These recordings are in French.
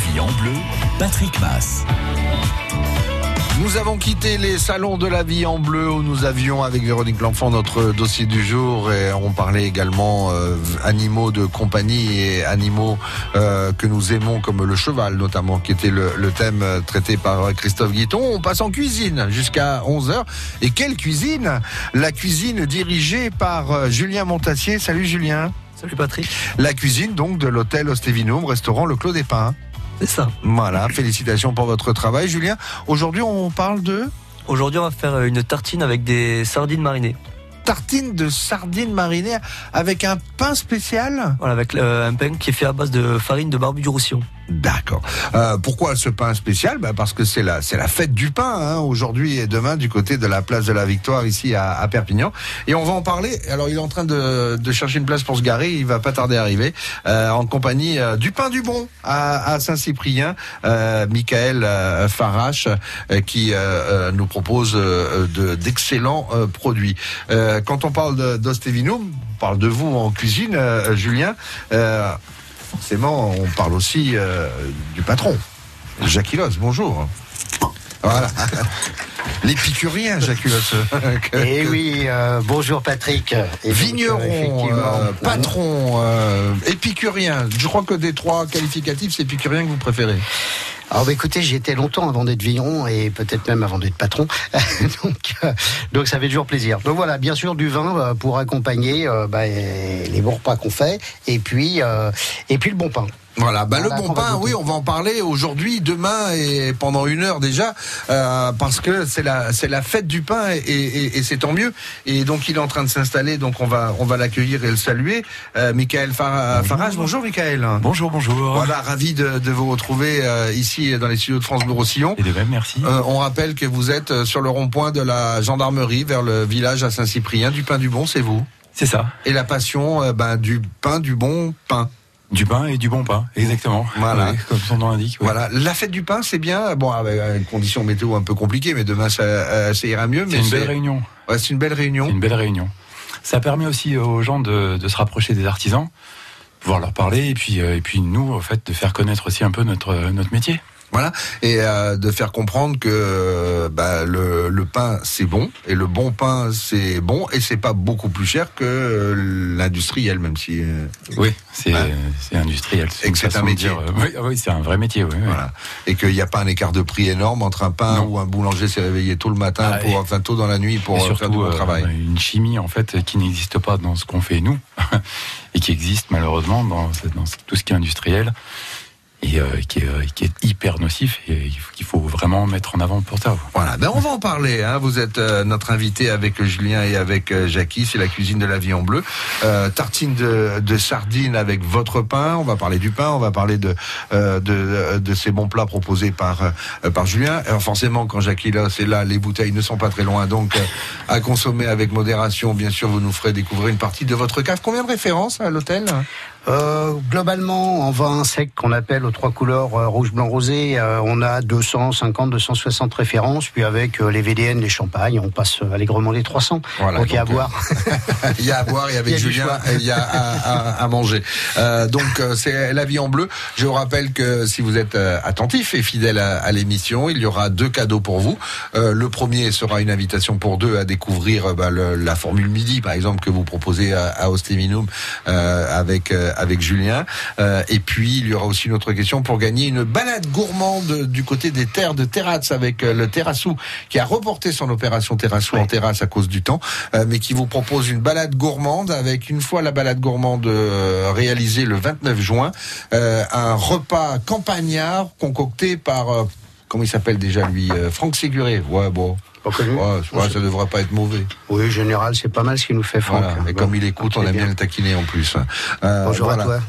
vie en bleu, Patrick Mass. Nous avons quitté les salons de la vie en bleu où nous avions avec Véronique L'Enfant notre dossier du jour et on parlait également euh, animaux de compagnie et animaux euh, que nous aimons comme le cheval notamment qui était le, le thème euh, traité par Christophe Guiton. On passe en cuisine jusqu'à 11h. Et quelle cuisine? La cuisine dirigée par Julien Montassier. Salut Julien. Salut Patrick. La cuisine donc de l'hôtel Ostevinum, restaurant Le Clos des Pins. C'est ça. Voilà, félicitations pour votre travail Julien. Aujourd'hui on parle de Aujourd'hui, on va faire une tartine avec des sardines marinées. tartine de sardines marinées avec un pain spécial? Voilà, avec euh, un pain qui est fait à base de farine de barbu du Roussillon. D'accord. Euh, pourquoi ce pain spécial bah Parce que c'est la, c'est la fête du pain hein, aujourd'hui et demain du côté de la place de la Victoire ici à, à Perpignan. Et on va en parler. Alors il est en train de, de chercher une place pour se garer. Il va pas tarder à arriver euh, en compagnie euh, du pain du bon à, à Saint-Cyprien, euh, Michael euh, Farache, euh, qui nous propose de, d'excellents produits. Quand on parle d'Ostevinum, on parle de vous en cuisine, Julien. Forcément, on parle aussi euh, du patron, Jacques Hilos. Bonjour. Voilà. L'épicurien, Jacques. Eh oui, euh, bonjour Patrick. Et Vigneron, euh, euh, patron, euh, épicurien. Je crois que des trois qualificatifs, c'est épicurien que vous préférez. Alors bah, écoutez, j'y étais longtemps avant d'être vigneron et peut-être même avant d'être patron. donc, euh, donc ça fait toujours plaisir. Donc voilà, bien sûr du vin euh, pour accompagner euh, bah, les bons repas qu'on fait et puis et puis le bon pain. Voilà, bah, Voilà, le bon pain, oui, on va en parler aujourd'hui, demain et pendant une heure déjà, euh, parce que c'est la c'est la fête du pain et, et- et c'est tant mieux. Et donc il est en train de s'installer, donc on va on va l'accueillir et le saluer. Euh, Michael Far- Farage, bonjour Michael. Bonjour, bonjour. Voilà, ravi de, de vous retrouver euh, ici dans les studios de France Bleu Roussillon. Et de même, merci. Euh, on rappelle que vous êtes euh, sur le rond-point de la gendarmerie vers le village à Saint-Cyprien. Du pain du bon, c'est vous. C'est ça. Et la passion euh, ben, du pain du bon pain. Du pain et du bon pain, exactement. Voilà. Oui, comme son nom l'indique. Voilà, la fête du pain, c'est bien. Bon, avec une condition météo un peu compliquée, mais demain ça, euh, ça ira mieux. C'est une belle réunion. ouais, c'est une belle réunion. C'est une belle réunion. Ça permet aussi aux gens de, de se rapprocher des artisans, pouvoir leur parler et puis euh, et puis nous, au fait, de faire connaître aussi un peu notre notre métier. Voilà, et euh, de faire comprendre que euh, bah, le, le pain c'est bon et le bon pain c'est bon et c'est pas beaucoup plus cher que euh, l'industriel, même si. Oui, c'est industriel. Et que c'est un métier. dire, oui, oui, c'est un vrai métier. Oui. Voilà. Et qu'il n'y a pas un écart de prix énorme entre un pain Non. ou un boulanger s'est réveillé tôt le matin, Ah, pour, enfin tôt dans la nuit pour faire du bon travail. une chimie en fait qui n'existe pas dans ce qu'on fait nous et qui existe malheureusement dans, dans tout ce qui est industriel et euh, qui, est, euh, qui est hyper nocif et qu'il faut vraiment mettre en avant pour ça. Voilà, ben on va en parler. Hein. Vous êtes euh, notre invité avec Julien et avec euh, Jackie. C'est la cuisine de la vie en bleu. Euh, tartine de, de sardines avec votre pain. On va parler du pain. On va parler de euh, de, de ces bons plats proposés par par Julien. Alors forcément, quand Jackie là, c'est là, les bouteilles ne sont pas très loin. Donc à consommer avec modération. Bien sûr, vous nous ferez découvrir une partie de votre cave. Combien de références à l'hôtel? Euh, globalement, en vin sec qu'on appelle aux trois couleurs euh, rouge, blanc, rosé, euh, on a 250, 260 références. Puis avec euh, les VDN, les champagnes, on passe allègrement les 300. Voilà, donc il y a à boire. Il y a à boire et Il y avec Julien, il y a à, à- à manger. Euh, donc euh, c'est la vie en bleu. Je vous rappelle que si vous êtes attentif et fidèle à, à l'émission, il y aura deux cadeaux pour vous. Euh, le premier sera une invitation pour deux à découvrir bah, le- la formule midi, par exemple, que vous proposez à, à Osteminum euh, avec euh, avec Julien. Euh, et puis il y aura aussi une autre question pour gagner une balade gourmande du côté des terres de Terrats avec euh, le Terrassou qui a reporté son opération Terrassou en terrasse à cause du temps, euh, mais qui vous propose une balade gourmande avec une fois la balade gourmande euh, réalisée le 29 juin, euh, un repas campagnard concocté par euh, comment il s'appelle déjà lui euh, Franck Séguré. Ouais bon. Pas connu. Ouais, ouais, ça devrait pas être mauvais. Oui, général, c'est pas mal ce qu'il nous fait Franck. Voilà. Et Bon, comme il écoute, on aime bien bien. le taquiner en plus. Euh, Bonjour voilà. à toi.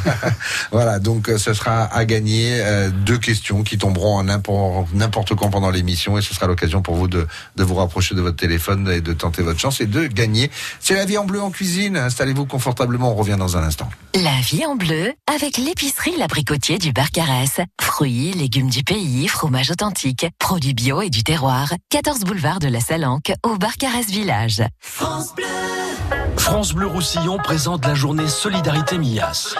voilà, donc euh, ce sera à gagner euh, deux questions qui tomberont en n'importe n'importe quand pendant l'émission et ce sera l'occasion pour vous de, de vous rapprocher de votre téléphone et de tenter votre chance et de gagner. C'est la vie en bleu en cuisine. Installez-vous confortablement. On revient dans un instant. La vie en bleu avec l'épicerie L'Abricotier du Barcarès. Fruits, légumes du pays, fromage authentique, produits bio et du terroir. 14 boulevard de la Salanque au Barcarès Village. France Bleu Roussillon présente la journée Solidarité Mias.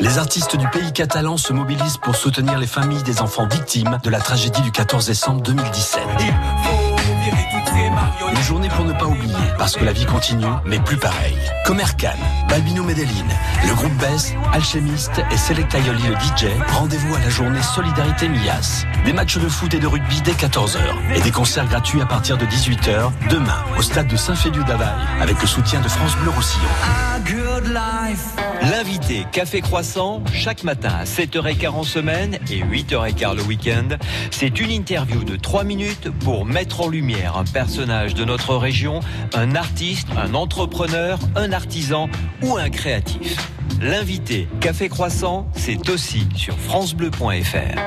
Les artistes du pays catalan se mobilisent pour soutenir les familles des enfants victimes de la tragédie du 14 décembre 2017. Une journée pour ne pas oublier, parce que la vie continue, mais plus pareil. Comme Erkan, Balbino Medellin, le groupe Bess, Alchemist et Select Aioli le DJ, rendez-vous à la journée Solidarité Mias. Des matchs de foot et de rugby dès 14h et des concerts gratuits à partir de 18h demain au stade de Saint-Féliu d'Availle avec le soutien de France Bleu Roussillon. L'invité Café Croissant, chaque matin à 7h15 en semaine et 8h15 le week-end, c'est une interview de 3 minutes pour mettre en lumière un personnage de notre région, un artiste, un entrepreneur, un artisan ou un créatif. L'invité Café Croissant, c'est aussi sur francebleu.fr.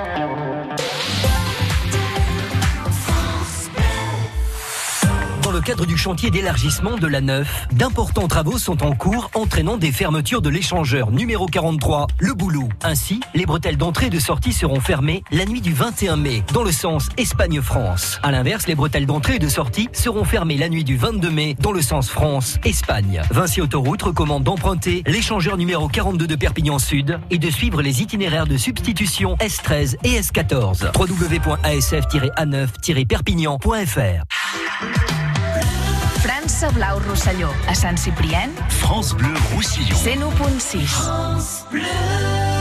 le cadre du chantier d'élargissement de la Neuf, d'importants travaux sont en cours entraînant des fermetures de l'échangeur numéro 43, le Boulot. Ainsi, les bretelles d'entrée et de sortie seront fermées la nuit du 21 mai, dans le sens Espagne-France. À l'inverse, les bretelles d'entrée et de sortie seront fermées la nuit du 22 mai, dans le sens France-Espagne. Vinci Autoroute recommande d'emprunter l'échangeur numéro 42 de Perpignan Sud et de suivre les itinéraires de substitution S13 et S14. www.asf-a9-perpignan.fr França Blau Rosselló, a Sant Ciprien, France Bleu Roussillon. 101.6. Leave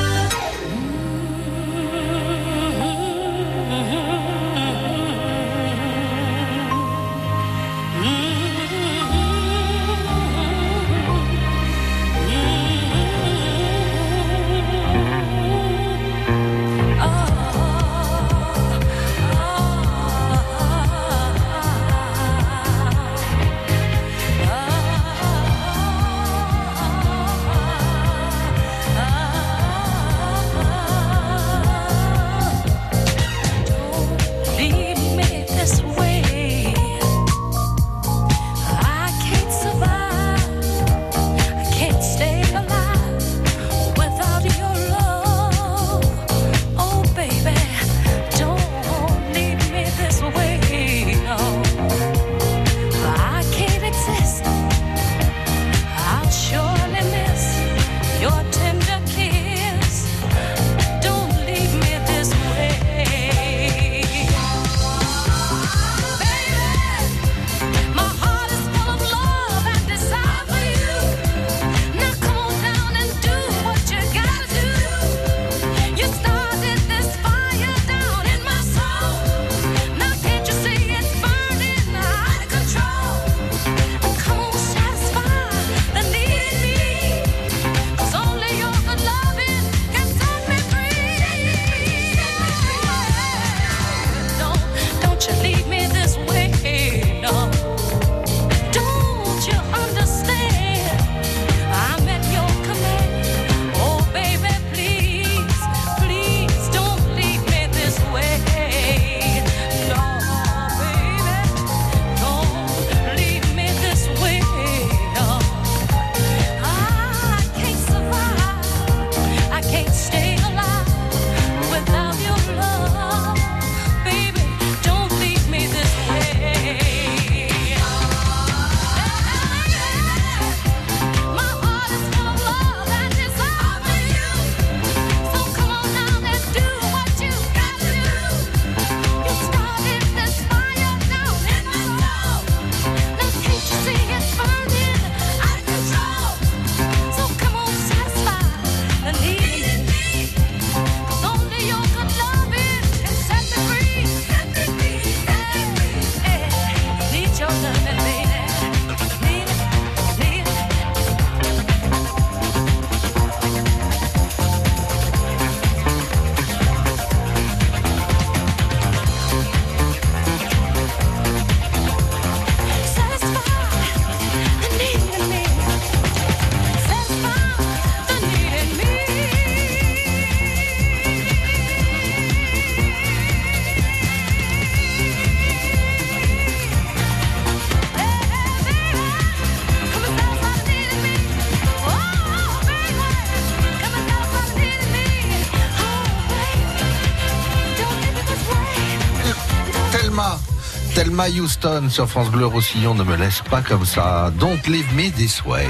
Thelma Houston sur France Bleu Roussillon, ne me laisse pas comme ça. Don't leave me this way.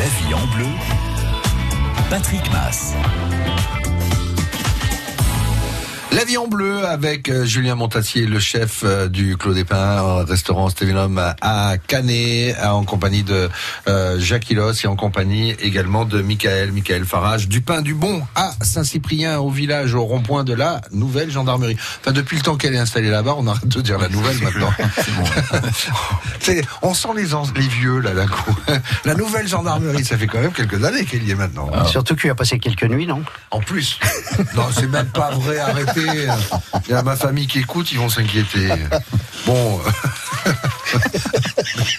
La vie en bleu Patrick Mass. La vie en bleu avec euh, Julien Montassier, le chef euh, du Clos des Pins, restaurant Stevenum à Canet, euh, en compagnie de Jacques Hilos et en compagnie également de Michael, Michael Farage, du pain du bon à Saint-Cyprien, au village, au rond-point de la nouvelle gendarmerie. Enfin, depuis le temps qu'elle est installée là-bas, on arrête de dire la nouvelle maintenant. C'est- on sent les, ans- les vieux là d'un coup. La nouvelle gendarmerie, ça fait quand même quelques années qu'elle y est maintenant. Surtout qu'il a passé quelques nuits, non? En plus. Non, c'est même pas vrai, arrêtez. Il y a ma famille qui écoute, ils vont s'inquiéter. Bon.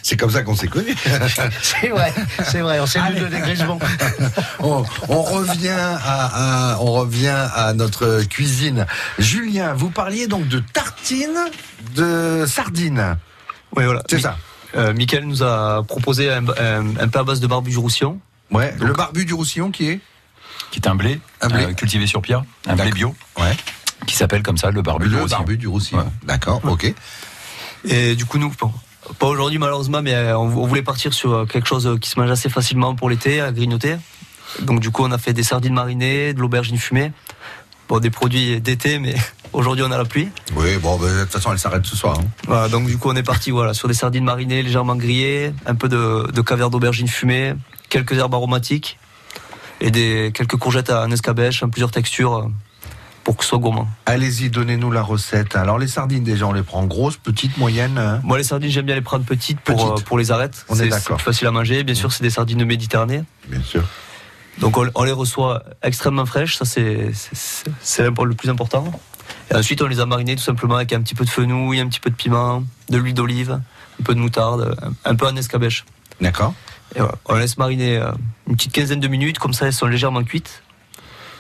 C'est comme ça qu'on s'est connus. C'est vrai, c'est vrai, on s'est vu de dégrisement. On, on revient à, à- on revient à notre cuisine. Julien, vous parliez donc de tartines de sardines. Oui, voilà. C'est Mi- ça. Euh, Michael nous a proposé un, un, un pain à base de barbu du roussillon. Ouais. le barbu du roussillon qui est Qui est un blé, Un blé. euh, cultivé sur pierre, un blé bio, Ouais. Qui s'appelle comme ça le barbu du le Roussillon. barbu du roussillon. Ouais. D'accord, ok. Et du coup, nous, pas aujourd'hui malheureusement, mais euh, on, on voulait partir sur euh, quelque chose qui se mange assez facilement pour l'été, à grignoter. Donc du coup, on a fait des sardines marinées, de l'aubergine fumée. Bon, des produits d'été, mais aujourd'hui on a la pluie. Oui, bon, ben, de toute façon, elle s'arrête ce soir. hein. Voilà, donc du coup on est parti voilà, sur des sardines marinées légèrement grillées, un peu de, de caviar d'aubergine fumée, quelques herbes aromatiques et des, quelques courgettes en escabèche, en plusieurs textures euh, pour que ce soit gourmand. Allez-y, donnez-nous la recette. Alors, les sardines, déjà, on les prend grosses, petites, moyennes. hein Moi les sardines j'aime bien les prendre petites pour, Petites. euh, pour les arêtes. On est d'accord. C'est facile à manger. Bien sûr c'est des sardines de Méditerranée. Bien sûr. Donc on, on les reçoit extrêmement fraîches, ça c'est le plus important. Et ensuite on les a marinées tout simplement avec un petit peu de fenouil, un petit peu de piment, de l'huile d'olive, un peu de moutarde, un, peu en escabèche. D'accord. Et voilà, on laisse mariner euh, une petite quinzaine de minutes, comme ça elles sont légèrement cuites.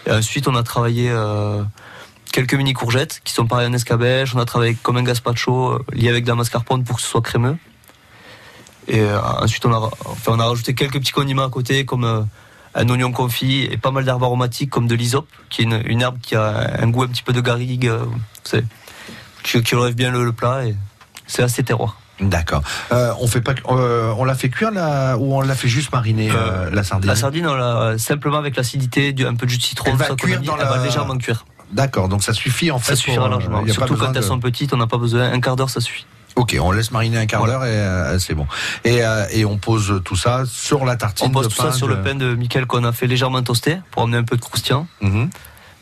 Et ensuite on a travaillé euh, quelques mini courgettes qui sont pareilles en escabèche, on a travaillé comme un gazpacho euh, lié avec de la mascarpone pour que ce soit crémeux. Et euh, ensuite on a, enfin, on a rajouté quelques petits condiments à côté comme euh, un oignon confit et pas mal d'herbes aromatiques comme de l'hysope, qui est une, herbe qui a un goût un petit peu de garrigue, euh, qui relève bien le, le plat et c'est assez terroir. D'accord. Euh, on fait pas, euh, on l'a fait cuire là, ou on l'a fait juste mariner euh, la sardine. La sardine, on l'a simplement avec l'acidité, un peu de jus de citron, Elle va cuire dans elle va la- légèrement cuire. D'accord. Donc ça suffit en fait. Ça suffira largement. Surtout quand elles sont petites, on n'a pas besoin. Un quart d'heure, ça suffit. Ok, on laisse mariner un quart Voilà. d'heure et euh, c'est bon. Et, euh, et on pose tout ça sur la tartine On pose de tout ça sur le pain de Michael qu'on a fait légèrement toasté pour amener un peu de croustillant. Mhm.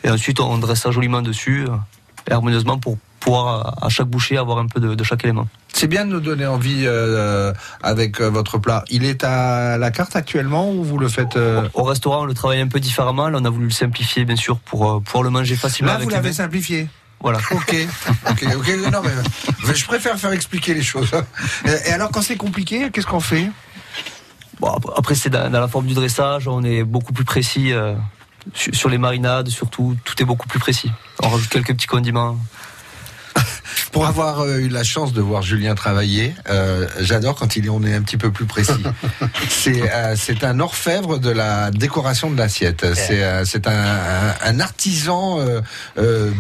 Et ensuite, on dresse ça joliment dessus, et harmonieusement pour pouvoir à à chaque bouchée avoir un peu de, de chaque élément. C'est bien de nous donner envie euh, avec euh, votre plat. Il est à la carte actuellement ou vous le faites euh, Au restaurant, on le travaille un peu différemment. Là, on a voulu le simplifier, bien sûr, pour euh, pouvoir le manger facilement. Là, avec vous l'avez simplifié. Voilà. Ok, ok, ok. Non, mais, je préfère faire expliquer les choses. Et alors, quand c'est compliqué, qu'est-ce qu'on fait? Bon, ap- après, c'est dans, la forme du dressage, on est beaucoup plus précis euh, sur les marinades, surtout, tout est beaucoup plus précis. On rajoute quelques petits condiments. Pour avoir euh, eu la chance de voir Julien travailler, euh, j'adore quand il est, on est un petit peu plus précis. c'est euh, c'est un orfèvre de la décoration de l'assiette. C'est euh, c'est un, un, un artisan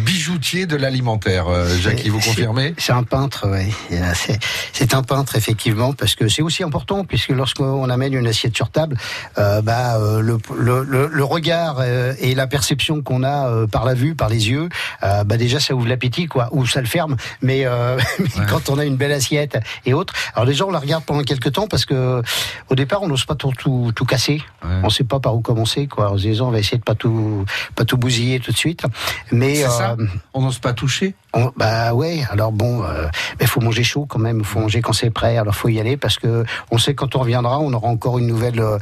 bijoutier de l'alimentaire. Jackie, vous confirmez C'est un peintre, oui. C'est c'est un peintre effectivement parce que c'est aussi important puisque lorsqu'on amène une assiette sur table, bah le, le, le, le regard et la perception qu'on a par la vue, par les yeux, bah déjà ça ouvre l'appétit quoi, ou ça le ferme. Mais, euh, mais quand on a une belle assiette et autres, alors les gens on la regarde pendant quelques temps parce que au départ on n'ose pas tout, tout, tout casser. Ouais. On sait pas par où commencer quoi. On se disant on va essayer de pas tout pas tout bousiller tout de suite. Mais ça euh, On n'ose pas toucher on- bah ouais, alors bon, euh, mais faut manger chaud quand même, faut manger quand c'est prêt. Alors faut y aller parce que on sait quand on reviendra, on aura encore une nouvelle, euh,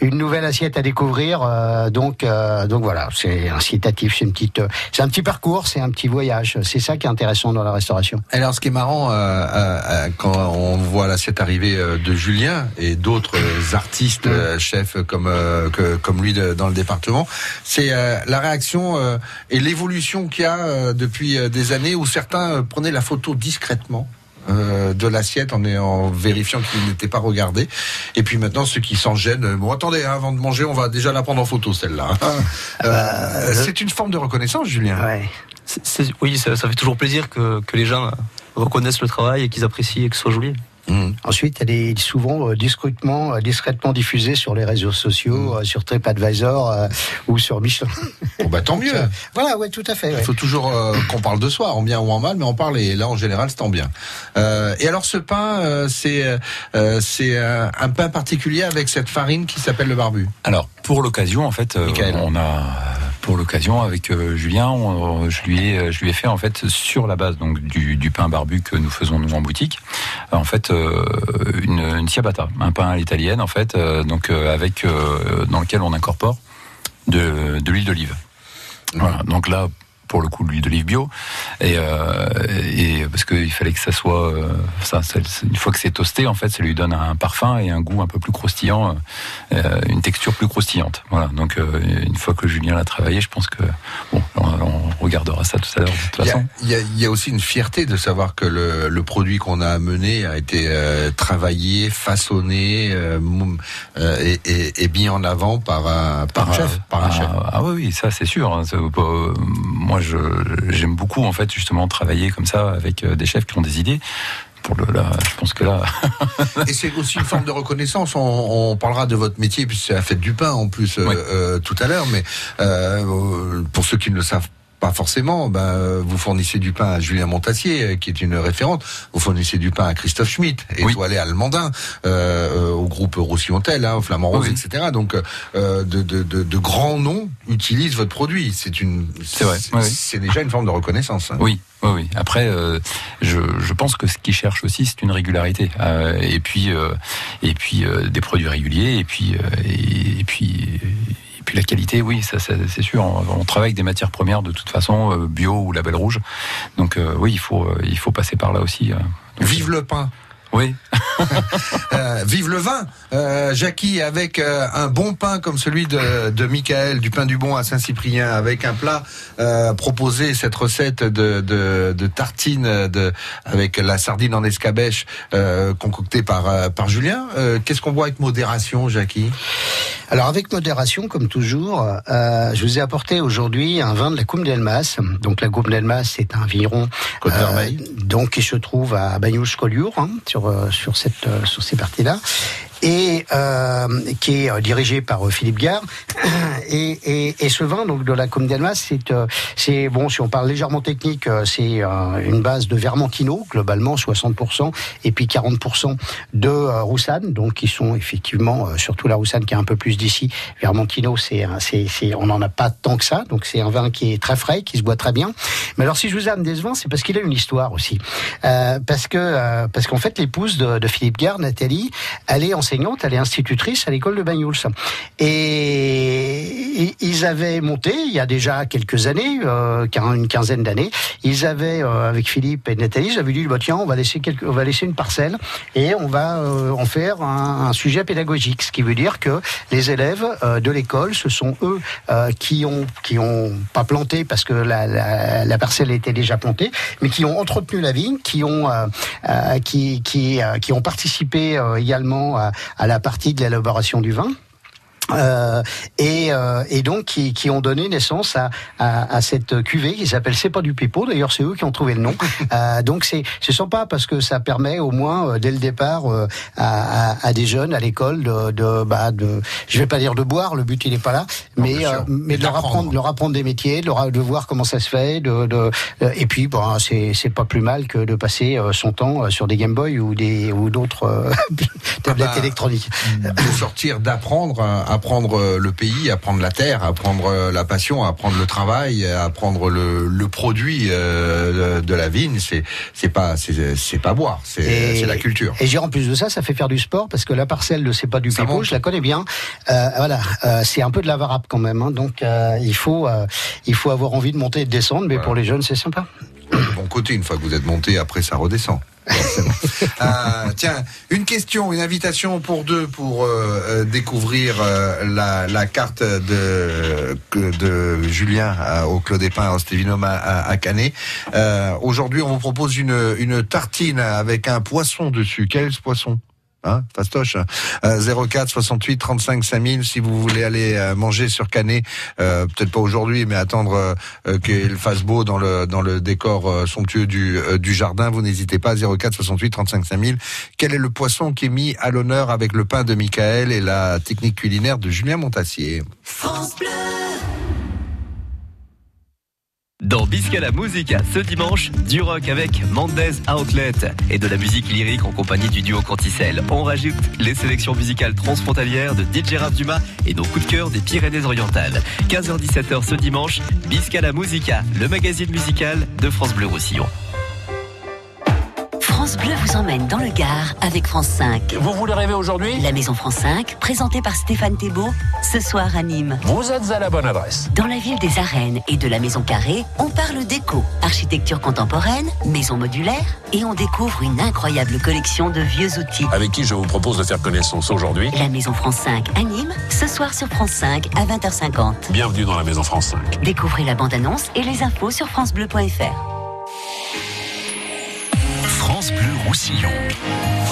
une nouvelle assiette à découvrir. euh, donc, euh, donc voilà, c'est incitatif, c'est une petite, euh, c'est un petit parcours, c'est un petit voyage. C'est ça qui est intéressant dans la restauration. Alors, ce qui est marrant, euh, quand on voit l'assiette arrivée euh, de Julien et d'autres artistes, euh, chefs comme euh, que- comme lui de- dans le département, c'est euh, la réaction euh, et l'évolution qu'il y a euh, depuis des années où certains euh, prenaient la photo discrètement. euh, de l'assiette en, en vérifiant qu'il n'était pas regardé et puis maintenant ceux qui s'en gênent euh, bon attendez hein, avant de manger on va déjà la prendre en photo celle-là Euh, c'est une forme de reconnaissance Julien Ouais. Oui, ça, ça fait toujours plaisir que, que les gens reconnaissent le travail et qu'ils apprécient et que ce soit joli. Mhm. Ensuite, elle est souvent euh, discrètement, euh, discrètement diffusée sur les réseaux sociaux, euh, sur TripAdvisor euh, ou sur Michelin. Bon, bah, tant mieux. Voilà, ouais, tout à fait. ouais. Il faut toujours euh, qu'on parle de soi, en bien ou en mal, mais on parle et là en général c'est en bien. Euh, et alors ce pain, euh, c'est euh, c'est euh, un pain particulier avec cette farine qui s'appelle le barbu? Alors pour l'occasion, en fait, euh, on a pour l'occasion avec euh, Julien, je lui ai je lui ai fait en fait sur la base donc du, pain barbu que nous faisons nous en boutique, euh, en fait euh, une, ciabatta, un pain à l'italienne en fait, donc avec dans lequel on incorpore de, de l'huile d'olive. Voilà, donc là pour le coup de l'huile d'olive bio et, euh, et parce qu'il fallait que ça soit euh, ça, une fois que c'est toasté en fait ça lui donne un parfum et un goût un peu plus croustillant euh, une texture plus croustillante voilà donc euh, une fois que Julien l'a travaillé je pense que bon on, on regardera ça tout à l'heure de toute façon il y a- il y a aussi une fierté de savoir que le, le produit qu'on a amené a été euh, travaillé, façonné euh, euh, et, et, et mis en avant par un, par un chef. Par un ah, chef. ah oui, oui, ça c'est sûr. hein. Euh, moi, je j'aime beaucoup en fait justement travailler comme ça avec euh, des chefs qui ont des idées. Pour le, là, je pense que là, Et c'est aussi une forme de reconnaissance. On, on parlera de votre métier, puisque c'est la fête du pain en plus euh, Oui. euh, tout à l'heure. Mais euh, pour ceux qui ne le savent pas forcément, ben, euh, vous fournissez du pain à Julien Montassier, euh, qui est une référente. Vous fournissez du pain à Christophe Schmitt, Oui. étoilé allemand, euh, euh, au groupe Roussillon-Tel, hein, au Flamand Rose, Oui. etc. Donc, euh, de, de, de, de grands noms utilisent votre produit. C'est une, C'est vrai, oui, oui. c'est déjà une forme de reconnaissance. hein. oui, oui, oui. Après, euh, je, je pense que ce qu'ils cherchent aussi, c'est une régularité. Euh, et puis, euh, et puis euh, des produits réguliers, et puis, euh, et, et puis. Puis la qualité, oui, c'est sûr. On, on travaille avec des matières premières de toute façon, euh, bio ou label rouge. Donc euh, oui, il faut, euh, il faut passer par là aussi. Vive le pain. Oui, Euh, vive le vin, euh, Jackie, avec euh, un bon pain comme celui de, de Michael, du pain du bon à Saint-Cyprien, avec un plat euh, proposé, cette recette de, de, de tartine de, avec la sardine en escabèche euh, concoctée par, par Julien. Euh, Qu'est-ce qu'on boit avec modération, Jackie? Alors avec modération, comme toujours, euh, je vous ai apporté aujourd'hui un vin de la Coupe d'Elmas. Donc la Coupe d'Elmas, c'est un Vermeille. donc qui se trouve à Bagnouche-Collioure, hein, sur euh, sur cette euh, sur ces parties-là. Et euh, qui est euh, dirigé par euh, Philippe Gare. Et, et, et ce vin donc de la Coupe d'Elmas, c'est c'est bon si on parle légèrement technique, c'est une base de Vermentino globalement 60% et puis 40% de Roussanne, donc qui sont effectivement surtout la Roussanne qui est un peu plus d'ici. Vermentino, c'est on n'en a pas tant que ça, donc c'est un vin qui est très frais, qui se boit très bien. Mais alors si je vous amené ce vin, c'est parce qu'il a une histoire aussi, Euh, parce que euh, parce qu'en fait l'épouse de, de Philippe Gare, Nathalie, elle est elle est institutrice à l'école de Bagnouls. Et ils avaient monté il y a déjà quelques années, euh, une quinzaine d'années, ils avaient euh, avec Philippe et Nathalie, ils avaient dit bah tiens on va laisser quelques, on va laisser une parcelle et on va euh, en faire un, sujet pédagogique, ce qui veut dire que les élèves de l'école, ce sont eux qui ont qui ont pas planté parce que la, parcelle était déjà plantée, mais qui ont entretenu la vigne, qui ont qui qui qui ont participé également à, à la partie de l'élaboration du vin. Euh, et, euh, et donc qui, qui ont donné naissance à, à, à cette cuvée qui s'appelle C'est pas du pipeau. D'ailleurs, c'est eux qui ont trouvé le nom. Euh, donc c'est c'est sympa parce que ça permet au moins euh, dès le départ euh, à, à, à des jeunes à l'école de, de bah de je vais pas dire de boire. Le but il est pas là, mais euh, mais de leur apprendre, leur apprendre des métiers, de, leur, de voir comment ça se fait. De, de euh, et puis bon, c'est c'est pas plus mal que de passer euh, son temps euh, sur des Game Boy ou des ou d'autres euh, tablettes bah, électroniques. de sortir, d'apprendre, à apprendre euh, le pays, apprendre la terre, apprendre euh, la passion, apprendre le travail, apprendre le, le produit euh, de la vigne. C'est c'est pas c'est c'est pas boire, c'est la culture. Et j'ai en plus de ça, ça fait faire du sport parce que la parcelle de c'est pas du monte. je la connais bien. Euh, voilà, euh, c'est un peu de la varap quand même, hein, donc euh, il faut euh, il faut avoir envie de monter et de descendre, mais Voilà. pour les jeunes c'est sympa. Bon côté, une fois que vous êtes monté, après ça redescend. Euh, tiens, une question, une invitation pour deux pour euh, euh, découvrir euh, la, la carte de, de Julien à- au Clos des Pins au Stévinum à, à, à Canet. Aujourd'hui, on vous propose une, une tartine avec un poisson dessus. Quel est ce poisson? Hein, fastoche. Euh, 04 68 35 5000 si vous voulez aller euh, manger sur Canet, euh, peut-être pas aujourd'hui, mais attendre euh, qu'il fasse beau dans le dans le décor euh, somptueux du euh, du jardin, vous n'hésitez pas 04 68 35 5000. Quel est le poisson qui est mis à l'honneur avec le pain de Michael et la technique culinaire de Julien Montassier? Dans Biscala Musica, ce dimanche, du rock avec Mendez Outlet et de la musique lyrique en compagnie du duo Canticel. On rajoute les sélections musicales transfrontalières de DJ Rap Dumas et nos coups de cœur des Pyrénées-Orientales. 15h-17h ce dimanche, Biscala Musica, le magazine musical de France Bleu Roussillon. France Bleu vous emmène dans le Gard avec France 5. Vous voulez rêver aujourd'hui? La Maison France 5, présentée par Stéphane Thébault, ce soir à Nîmes. Vous êtes à la bonne adresse. Dans la ville des arènes et de la Maison Carrée, on parle déco, architecture contemporaine, maison modulaire et on découvre une incroyable collection de vieux outils. Avec qui je vous propose de faire connaissance aujourd'hui? La Maison France 5 à Nîmes, ce soir sur France 5 à 20h50. Bienvenue dans la Maison France 5. Découvrez la bande-annonce et les infos sur francebleu.fr. Roussillon.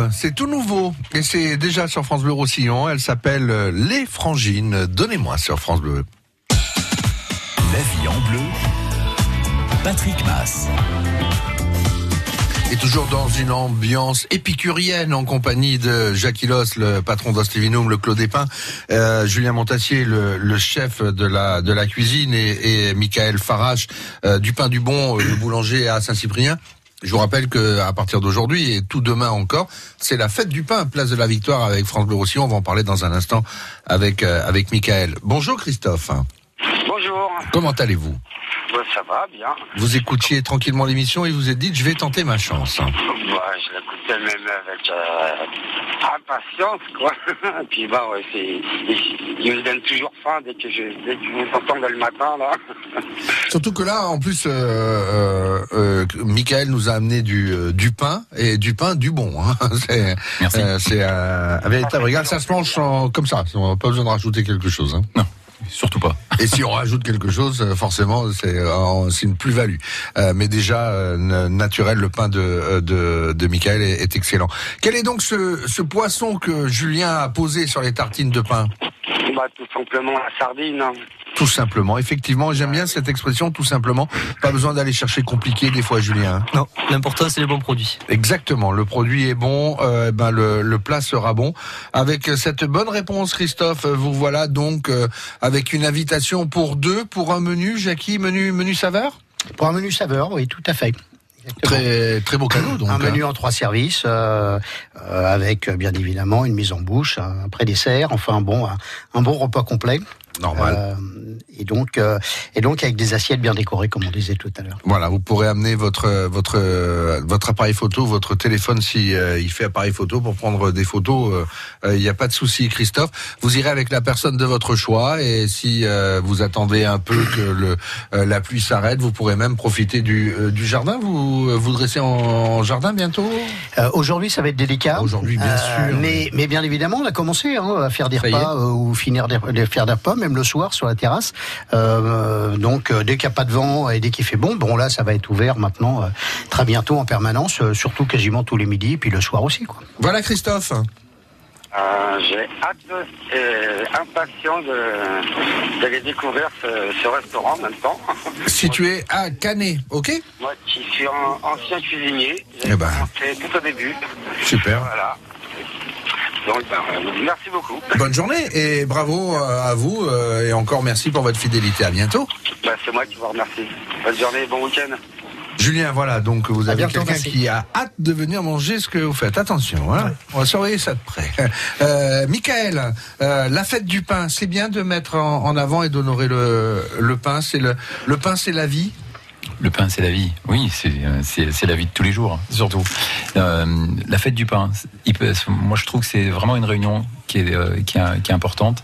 Superbe, c'est tout nouveau et c'est déjà sur France Bleu Roussillon. Elle s'appelle euh, Les Frangines. Donnez-moi sur France Bleu. La vie en bleu. Patrick Mass. Et toujours dans une ambiance épicurienne en compagnie de Jacques Hilos, le patron d'Ostivinum, le Clos des Pins, euh, Julien Montassier, le, le chef de la, de la cuisine et, et Michael Farache euh, du Pain du Bon, le boulanger à Saint-Cyprien. Je vous rappelle que à partir d'aujourd'hui et tout demain encore, c'est la fête du pain, place de la Victoire avec France Bleu Roussillon. On va en parler dans un instant avec euh, avec Michael. Bonjour Christophe. Bonjour. Comment allez-vous? Bah, ça va, bien. Vous écoutiez tranquillement l'émission et vous êtes dit je vais tenter ma chance. Bah, je l'écoutais même avec euh, impatience, quoi. Et puis, bah, ouais, c'est, il, il me donne toujours faim dès que je, dès que je vous entends le matin, là. Surtout que là, en plus, euh, euh, euh, Michael nous a amené du, euh, du pain et du pain du bon. Hein. C'est, euh, c'est euh, un véritable régal. Ça se mange en- comme ça. On n'a pas besoin de rajouter quelque chose. Hein. Non, surtout pas. Et si on rajoute quelque chose, euh, forcément, c'est, euh, c'est une plus-value. Euh, mais déjà, euh, na- naturel, le pain de, de, de Michael est, est excellent. Quel est donc ce, ce poisson que Julien a posé sur les tartines de pain? Bah, tout simplement la sardine. Tout simplement, effectivement, j'aime bien cette expression, tout simplement. Pas besoin d'aller chercher compliqué des fois, Julien. hein. Non, l'important c'est les bons produits. Exactement, le produit est bon, euh, ben le, le plat sera bon. Avec cette bonne réponse, Christophe, vous voilà donc euh, avec une invitation pour deux, pour un menu, Jackie, menu menu saveur? Pour un menu saveur, oui, tout à fait. Très très beau cadeau donc. un hein. menu en trois services, euh, euh, avec euh, bien évidemment une mise en bouche, un pré-dessert, enfin bon, un, un bon repas complet. Normal. Euh, et donc, euh, et donc avec des assiettes bien décorées, comme on disait tout à l'heure. Voilà, vous pourrez amener votre votre euh, votre appareil photo, votre téléphone si euh, il fait appareil photo pour prendre des photos. Il n'y a pas de souci, Christophe. Vous irez avec la personne de votre choix et si vous attendez un peu que le la pluie s'arrête, vous pourrez même profiter du du jardin. Vous vous dressez en, en jardin bientôt? Aujourd'hui, ça va être délicat. Aujourd'hui, bien sûr. Mais, mais bien évidemment, on a commencé hein, à faire des Ça repas ou finir des, faire des repas, même le soir sur la terrasse. Euh, donc, euh, dès qu'il n'y a pas de vent et dès qu'il fait bon, bon là, ça va être ouvert maintenant euh, très bientôt en permanence, euh, surtout quasiment tous les midis, puis le soir aussi. Quoi. Voilà, Christophe. Euh, j'ai hâte de- et impatient de, d'aller découvrir ce, ce restaurant en même temps. Situé à Canet, ok? Moi qui suis un ancien cuisinier, j'ai Eh ben. tout au début. Super. Voilà. Donc, ben, merci beaucoup. Bonne journée et bravo euh, à vous euh, et encore merci pour votre fidélité. À bientôt. Ben, c'est moi qui vous remercie. Bonne journée, bon week-end. Julien, voilà, donc vous avez quelqu'un qui a hâte de venir manger ce que vous faites. Attention, hein, on va surveiller ça de près. Euh, Michael, euh, la fête du pain, c'est bien de mettre en, en avant et d'honorer le, le pain. C'est le, le pain, c'est la vie. Le pain, c'est la vie. Oui, c'est euh, la vie de tous les jours, hein, surtout. Euh, la fête du pain. moi, je trouve que c'est vraiment une réunion qui euh, qui est importante,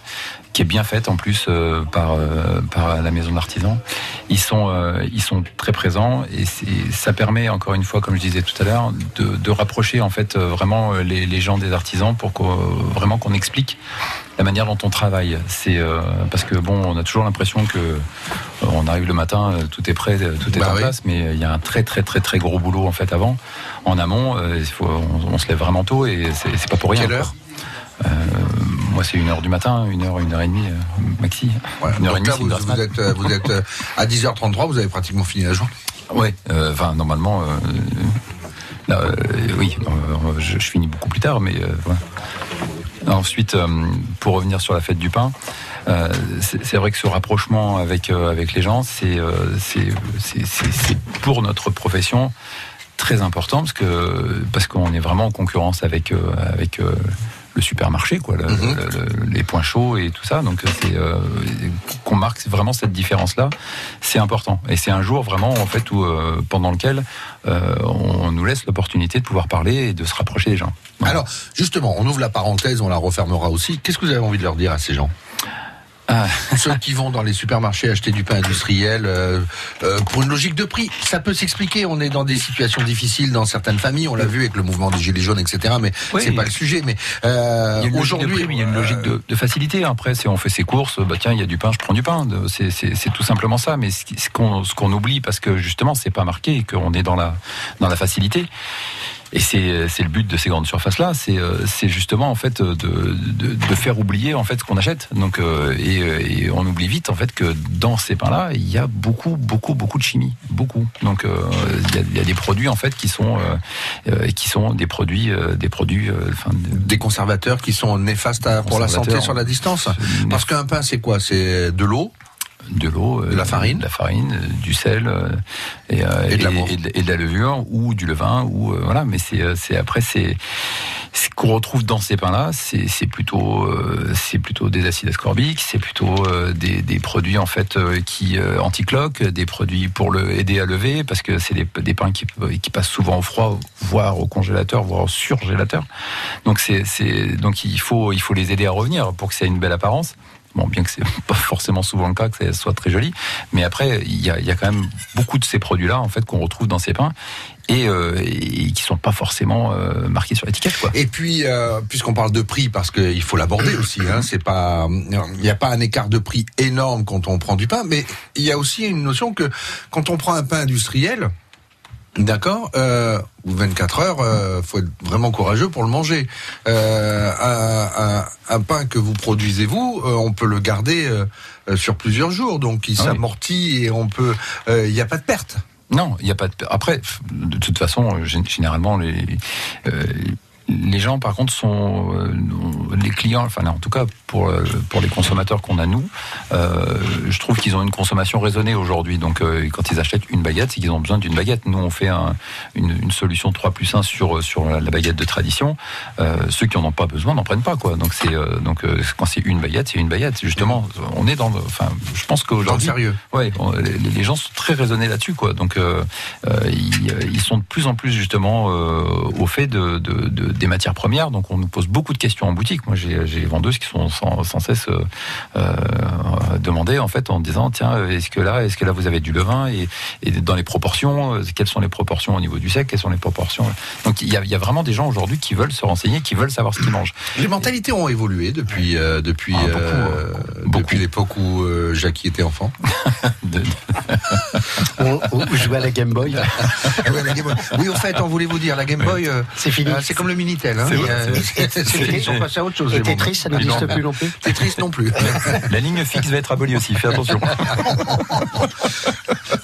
qui est bien faite en plus euh, par euh, par la maison d'artisans. Ils sont euh, ils sont très présents et ça permet encore une fois, comme je disais tout à l'heure, de, de rapprocher en fait vraiment les, les gens des artisans pour qu'on vraiment qu'on explique la manière dont on travaille. C'est parce que bon, on a toujours l'impression que on arrive le matin, tout est prêt, tout est Bah en oui. place, mais il y a un très très très très gros boulot en fait avant, en amont. il faut, on, on se lève vraiment tôt et c'est pas pour rien. Quelle heure Moi, c'est une heure du matin, une heure, une heure et demie euh, maxi. Voilà. Une heure et demie, là, vous, vous êtes, euh, vous êtes euh, à 10h33, vous avez pratiquement fini la journée. Ouais, euh, enfin normalement, là, euh, oui, euh, je, je finis beaucoup plus tard, mais euh, voilà. Ensuite, pour revenir sur la fête du pain, c'est vrai que ce rapprochement avec avec les gens, c'est c'est pour notre profession très important parce que parce qu'on est vraiment en concurrence avec avec le supermarché, quoi, le- Mhm. le- le- les points chauds et tout ça. Donc c'est euh, qu'on marque vraiment cette différence-là, c'est important. Et c'est un jour vraiment en fait où euh, pendant lequel euh, on nous laisse l'opportunité de pouvoir parler et de se rapprocher des gens. Voilà. Alors, justement, on ouvre la parenthèse, on la refermera aussi. Qu'est-ce que vous avez envie de leur dire à ces gens? Ah. Ceux qui vont dans les supermarchés acheter du pain industriel euh, euh, pour une logique de prix, ça peut s'expliquer. On est dans des situations difficiles dans certaines familles. On l'a vu avec le mouvement des gilets jaunes, etc. Mais Oui. c'est pas le sujet. Mais euh, Il y a une logique de aujourd'hui, il y a une logique de, de facilité. Après, si on fait ses courses, bah tiens, il y a du pain, je prends du pain. C'est c'est- c'est tout simplement ça. Mais ce qu'on oublie, parce que justement, c'est pas marqué et qu'on est dans la dans la facilité, Et c'est c'est le but de ces grandes surfaces là, c'est euh, c'est justement en fait de, de, de faire oublier en fait ce qu'on achète. Donc euh, et, euh, et on oublie vite en fait que dans ces pains là, il y a beaucoup beaucoup beaucoup de chimie, beaucoup. Donc euh, il y, a, il y a des produits en fait qui sont euh, euh, qui sont des produits euh, des produits euh, enfin de- Des conservateurs qui sont néfastes à- pour la santé sur la distance. Parce qu'un pain, c'est quoi? C'est de l'eau de l'eau, euh, De la farine de la farine, euh, du sel euh, et, Et de l'amour. et, de- et de la levure ou du levain ou voilà. Mais c'est c'est après c'est ce qu'on retrouve dans ces pains-là, c'est c'est plutôt c'est plutôt des acides ascorbiques, c'est plutôt des, des produits en fait qui anti-cloques, des produits pour le aider à lever parce que c'est des, des pains qui qui passent souvent au froid, voire au congélateur, voire au surgélateur. Donc c'est donc il faut il faut les aider à revenir pour que ça ait une belle apparence. Bon, bien que c'est pas forcément souvent le cas que ça soit très joli, mais après il y a, y a quand même beaucoup de ces produits-là en fait qu'on retrouve dans ces pains et, euh, et qui sont pas forcément euh, marqués sur l'étiquette quoi. Et puis, euh, puisqu'on parle de prix, parce qu'il faut l'aborder aussi, hein, c'est pas, il n'y a pas un écart de prix énorme quand on prend du pain, mais il y a aussi une notion que quand on prend un pain industriel, d'accord, euh, ou 24 heures, euh, faut être vraiment courageux pour le manger. Euh, un, un- un pain que vous produisez vous, euh, on peut le garder euh, euh, sur plusieurs jours, donc il Ah oui. s'amortit et on peut, euh, il n'y a pas de perte. Non, il n'y a pas de. Après, de toute façon, gé- généralement, les, euh, les gens, par contre, sont. euh, les clients, enfin, en tout cas, pour, euh, pour les consommateurs qu'on a, nous, euh, je trouve qu'ils ont une consommation raisonnée aujourd'hui. Donc, euh, quand ils achètent une baguette, c'est qu'ils ont besoin d'une baguette. Nous, on fait un- une, une solution 3 plus 1 sur, sur la la baguette de tradition. Ceux qui n'en ont pas besoin n'en prennent pas, quoi. Donc, c'est, donc quand c'est une baguette, c'est une baguette. Justement, on est dans le. Enfin, je pense qu'aujourd'hui. sérieux. Ouais, on- les, les gens sont très raisonnés là-dessus, quoi. Donc, ils, ils sont de plus en plus justement au fait de, de- de- des matières premières. Donc, on nous pose beaucoup de questions en boutique. Moi, j'ai des vendeuses qui sont sans, sans cesse euh, euh, demandées en fait en disant tiens, est-ce que là, est-ce que là vous avez du levain et, et dans les proportions, euh, quelles sont les proportions au niveau du sec, quelles sont les proportions. Donc, il y a, il y a vraiment des gens aujourd'hui qui veulent se renseigner, qui veulent savoir ce qu'ils mangent. Les mentalités ont évolué depuis euh, depuis Ah, beaucoup, euh, depuis l'époque où euh, Jackie était enfant. De- On, on jouait à la Game Boy. Oui, au fait, on voulait vous dire, la Game Boy, euh, C'est fini. euh, c'est comme le Minitel. Hein. Ils sont passés à autre chose. Et Tetris, ça n'existe plus non plus. Tetris non plus. la ligne fixe va être abolie aussi. Fais attention.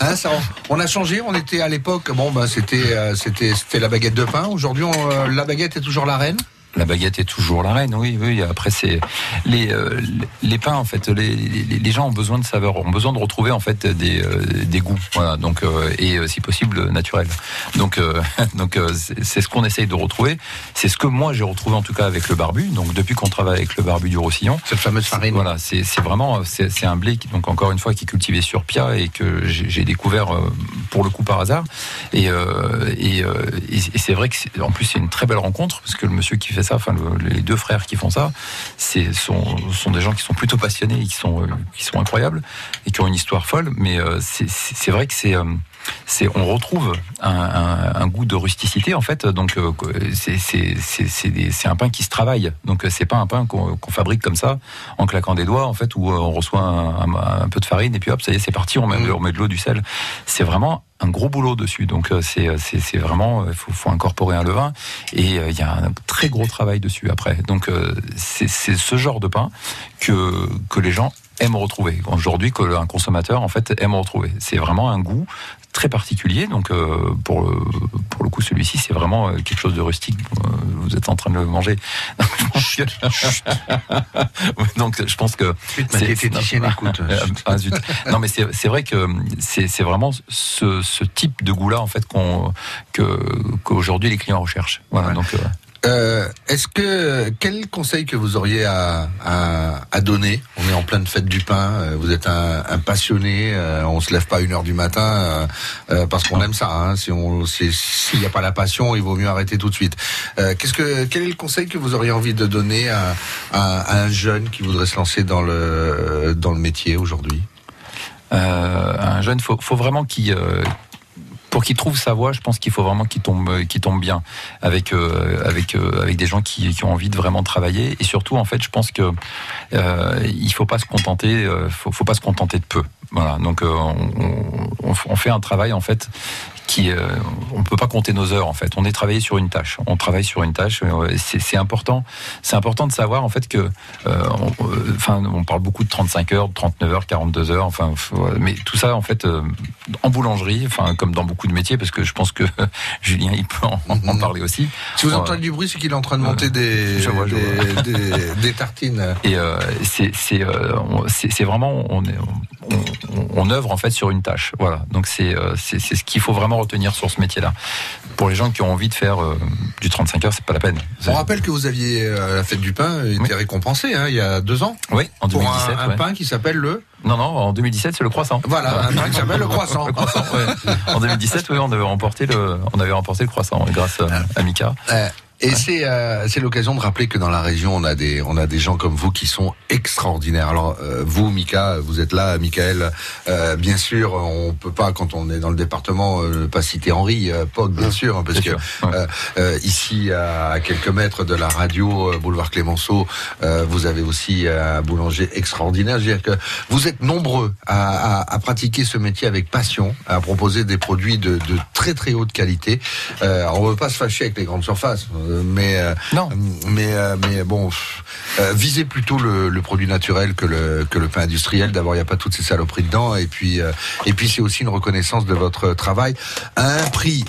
Hein, ça, on on a changé. On était à l'époque. Bon, ben c'était euh, c'était la baguette de pain. Aujourd'hui, euh, la baguette est toujours la reine. La baguette est toujours la reine, oui, oui. Après, c'est les euh, les pains en fait. Les, les, les gens ont besoin de saveur, ont besoin de retrouver en fait des euh, des goûts, voilà. Donc euh, et si possible naturel. Donc donc c'est ce qu'on essaye de retrouver. C'est ce que moi j'ai retrouvé en tout cas avec le barbu. Donc depuis qu'on travaille avec le barbu du Roussillon, Cette fameuse farine. voilà, c'est vraiment c'est un blé qui donc encore une fois qui est cultivé sur Pia et que j'ai découvert pour le coup par hasard et et, c'est vrai que en plus c'est une très belle rencontre parce que le monsieur qui fait les deux frères qui font ça, c'est sont sont des gens qui sont plutôt passionnés et qui sont euh, qui sont incroyables et qui ont une histoire folle, mais euh, c'est vrai que c'est euh, c'est on retrouve un, un- un goût de rusticité en fait. Donc euh, c'est un pain qui se travaille. Donc euh, c'est pas un pain qu'on fabrique comme ça en claquant des doigts en fait où euh, on reçoit un, peu de farine et puis hop ça y est c'est parti. On met, on met de l'eau du sel. C'est vraiment un gros boulot dessus. Donc c'est vraiment il faut, faut incorporer un levain. Et il y a un très gros travail dessus après. Donc c'est ce genre de pain que que les gens aiment retrouver. Aujourd'hui que un consommateur en fait aime retrouver. C'est vraiment un goût très particulier. Donc euh, pour le, pour le coup, celui-ci, c'est vraiment euh, quelque chose de rustique. Euh, Vous êtes en train de le manger. Donc je pense que ah, zut. Non, mais c'est vrai que c'est vraiment ce, ce type de goût-là en fait qu'on que qu'aujourd'hui les clients recherchent. Voilà. Ouais. Donc euh, Euh, Est-ce que quel conseil que vous auriez à, à, à donner? On est en pleine fête du pain. euh, Vous êtes un, un passionné. euh, On se lève pas une heure du matin euh, euh, parce qu'on aime ça. Hein, si on si- s'il n'y a pas la passion, il vaut mieux arrêter tout de suite. Euh, Qu'est-ce que quel est le conseil que vous auriez envie de donner à, à, à un jeune qui voudrait se lancer dans le dans le métier aujourd'hui? Euh, un jeune, faut, faut vraiment qu'il euh, pour qu'il trouve sa voie, je pense qu'il faut vraiment qu'il tombe, euh, qu'il tombe bien avec euh, avec euh, avec des gens qui, ont envie de vraiment travailler. Et surtout, en fait, je pense que euh, il faut pas se contenter, faut pas se contenter de peu. Voilà. Donc, euh, on, on, on fait un travail en fait qui euh, on peut pas compter nos heures en fait. On est travaillé sur une tâche. On travaille sur une tâche. euh, C'est important. C'est important de savoir en fait que, euh, on, enfin, on parle beaucoup de 35 heures, de 39 heures, 42 heures. Enfin, mais tout ça en fait en boulangerie, enfin comme dans beaucoup de métiers, parce que je pense que Julien il peut en, en parler aussi. Si vous entendez du bruit, c'est qu'il est en train de monter des, je vois, je des, vois. des- des tartines. Et c'est vraiment on, est- on, on, on œuvre en fait sur une tâche. Voilà. Donc c'est euh, c'est ce qu'il faut vraiment retenir sur ce métier-là. Pour les gens qui ont envie de faire euh, du 35 heures, c'est pas la peine. On rappelle que vous aviez euh, la fête du pain été récompensé hein, il y a deux ans. Oui, en Pour 2017. un, un ouais. pain qui s'appelle le. Non, non, en 2017, c'est le croissant. Voilà, un qui s'appelle le croissant. Le croissant, ouais. En 2017, oui, on avait remporté le, on avait remporté le croissant grâce à, à Mika. Et c'est euh, c'est l'occasion de rappeler que dans la région on a des on a des gens comme vous qui sont extraordinaires. Alors euh, vous Mika, vous êtes là, Michael. euh, bien sûr, on peut pas quand on est dans le département euh, pas citer Henri euh, Pog bien sûr hein, parce que Bien sûr, ouais. euh, euh, ici à quelques mètres de la radio euh, boulevard Clémenceau, euh, vous avez aussi un boulanger extraordinaire. Je veux dire que vous êtes nombreux à, à, à pratiquer ce métier avec passion, à proposer des produits de, de très très haute qualité. Euh, on ne veut pas se fâcher avec les grandes surfaces, mais euh, mais euh, mais bon, euh, visez plutôt le, le produit naturel que le que le pain industriel. D'abord, il n'y a pas toutes ces saloperies dedans, et puis et puis c'est aussi une reconnaissance de votre travail à un prix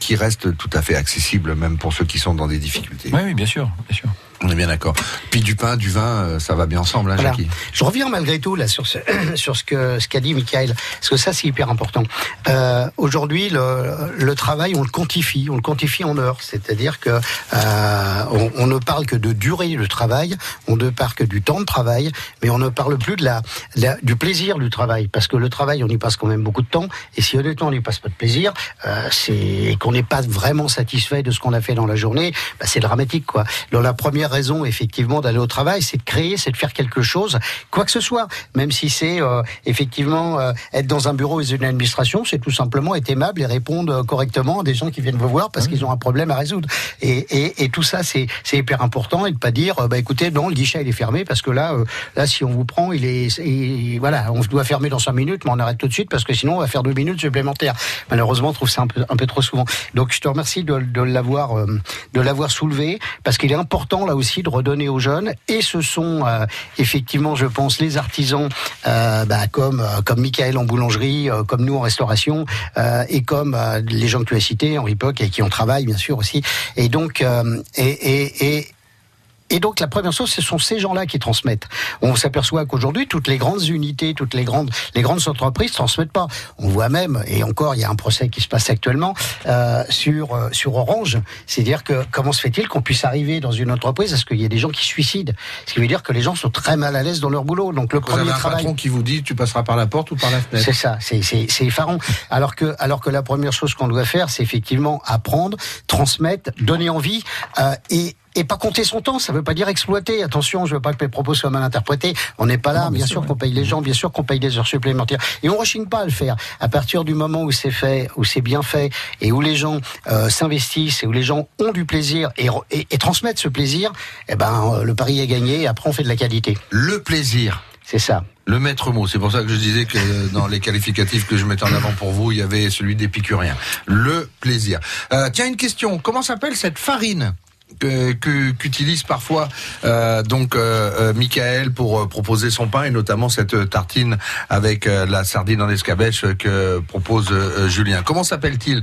qui reste tout à fait accessible, même pour ceux qui sont dans des difficultés. Oui, oui, bien sûr, bien sûr. On est bien d'accord. Puis du pain, du vin, euh, ça va bien ensemble, hein, Voilà. Jackie. Je reviens malgré tout là sur ce, sur ce que ce qu'a dit Michael, parce que ça c'est hyper important. Euh, Aujourd'hui, le, le travail, on le quantifie, on le quantifie en heures, c'est-à-dire que euh, on, on ne parle que de durée de travail, on ne parle que du temps de travail, mais on ne parle plus de la, la- du plaisir du travail, parce que le travail, on y passe quand même beaucoup de temps, et si honnêtement on n'y passe pas de plaisir, euh, c'est et qu'on n'est pas vraiment satisfait de ce qu'on a fait dans la journée, bah, c'est dramatique quoi. Donc la première raison effectivement d'aller au travail, c'est de créer, c'est de faire quelque chose, quoi que ce soit, même si c'est euh, effectivement euh, être dans un bureau et une administration, c'est tout simplement être aimable et répondre euh, correctement à des gens qui viennent vous voir parce qu'ils ont un problème à résoudre. Et, et, et tout ça, c'est hyper important et de pas dire, euh, bah écoutez, non, le guichet il est fermé parce que là, là si on vous prend, il est, et voilà, on doit fermer dans cinq minutes, mais on arrête tout de suite parce que sinon on va faire deux minutes supplémentaires. Malheureusement, on trouve ça un peu, un peu trop souvent. Donc je te remercie de, de l'avoir, de l'avoir soulevé parce qu'il est important là aussi de redonner aux jeunes. Et ce sont euh, effectivement, je pense, les artisans euh, bah, comme euh, comme Michael en boulangerie, comme nous en restauration, et comme les gens que tu as cités, Henri Poc, et qui en travaillent bien sûr aussi. Et donc, et, et, et et donc la première chose, ce sont ces gens-là qui transmettent. On s'aperçoit qu'aujourd'hui, toutes les grandes unités, toutes les grandes, les grandes entreprises transmettent pas. On voit même, et encore, il y a un procès qui se passe actuellement euh, sur euh, sur Orange. C'est-à-dire que comment se fait-il qu'on puisse arriver dans une entreprise à ce qu'il y ait des gens qui se suicident? Ce qui veut dire que les gens sont très mal à l'aise dans leur boulot. Donc le Vous avez premier un travail. patron qui vous dit tu passeras par la porte ou par la fenêtre. C'est ça, c'est c'est c'est effarant. Alors que alors que la première chose qu'on doit faire, c'est effectivement apprendre, transmettre, donner envie euh, et et pas compter son temps, ça veut pas dire exploiter. Attention, je veux pas que mes propos soient mal interprétés. On n'est pas là, Non, bien bien, sûr, sûr qu'on paye les gens, bien sûr qu'on paye des heures supplémentaires. Et on rechigne pas à le faire. À partir du moment où c'est fait, où c'est bien fait, et où les gens euh, s'investissent, et où les gens ont du plaisir et, et transmettent ce plaisir, eh ben euh, le pari est gagné. Et après, on fait de la qualité. Le plaisir. C'est ça. Le maître mot, c'est pour ça que je disais que dans les qualificatifs que je mettais en avant pour vous, il y avait celui d'épicurien. Le plaisir. Euh, tiens, une question. Comment s'appelle cette farine? Qu'utilise parfois euh, donc euh, euh, Michael pour euh, proposer son pain et notamment cette tartine avec euh, la sardine en escabèche que propose Julien. Comment s'appelle-t-il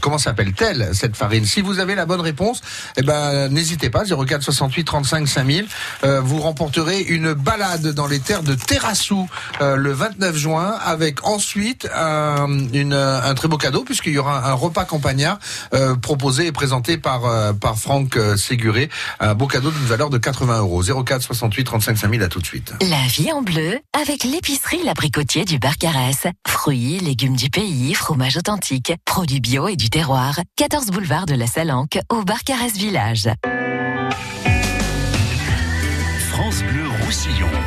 Comment s'appelle-t-elle cette farine? Si vous avez la bonne réponse, eh ben n'hésitez pas 04 68 35 5000. Euh, vous remporterez une balade dans les terres de Terrassou le 29 juin avec ensuite un, une, un très beau cadeau puisqu'il y aura un repas campagnard proposé et présenté par euh, par Franck euh, Séguré. Un beau cadeau d'une valeur de 80 euros. 04 68 35 5000 à tout de suite. La vie en bleu avec l'épicerie L'Abricotier du Barcarès. Fruits, légumes du pays, fromage authentique, produits bio et du terroir. 14 boulevard de la Salanque au Barcarès Village. France Bleu Roussillon.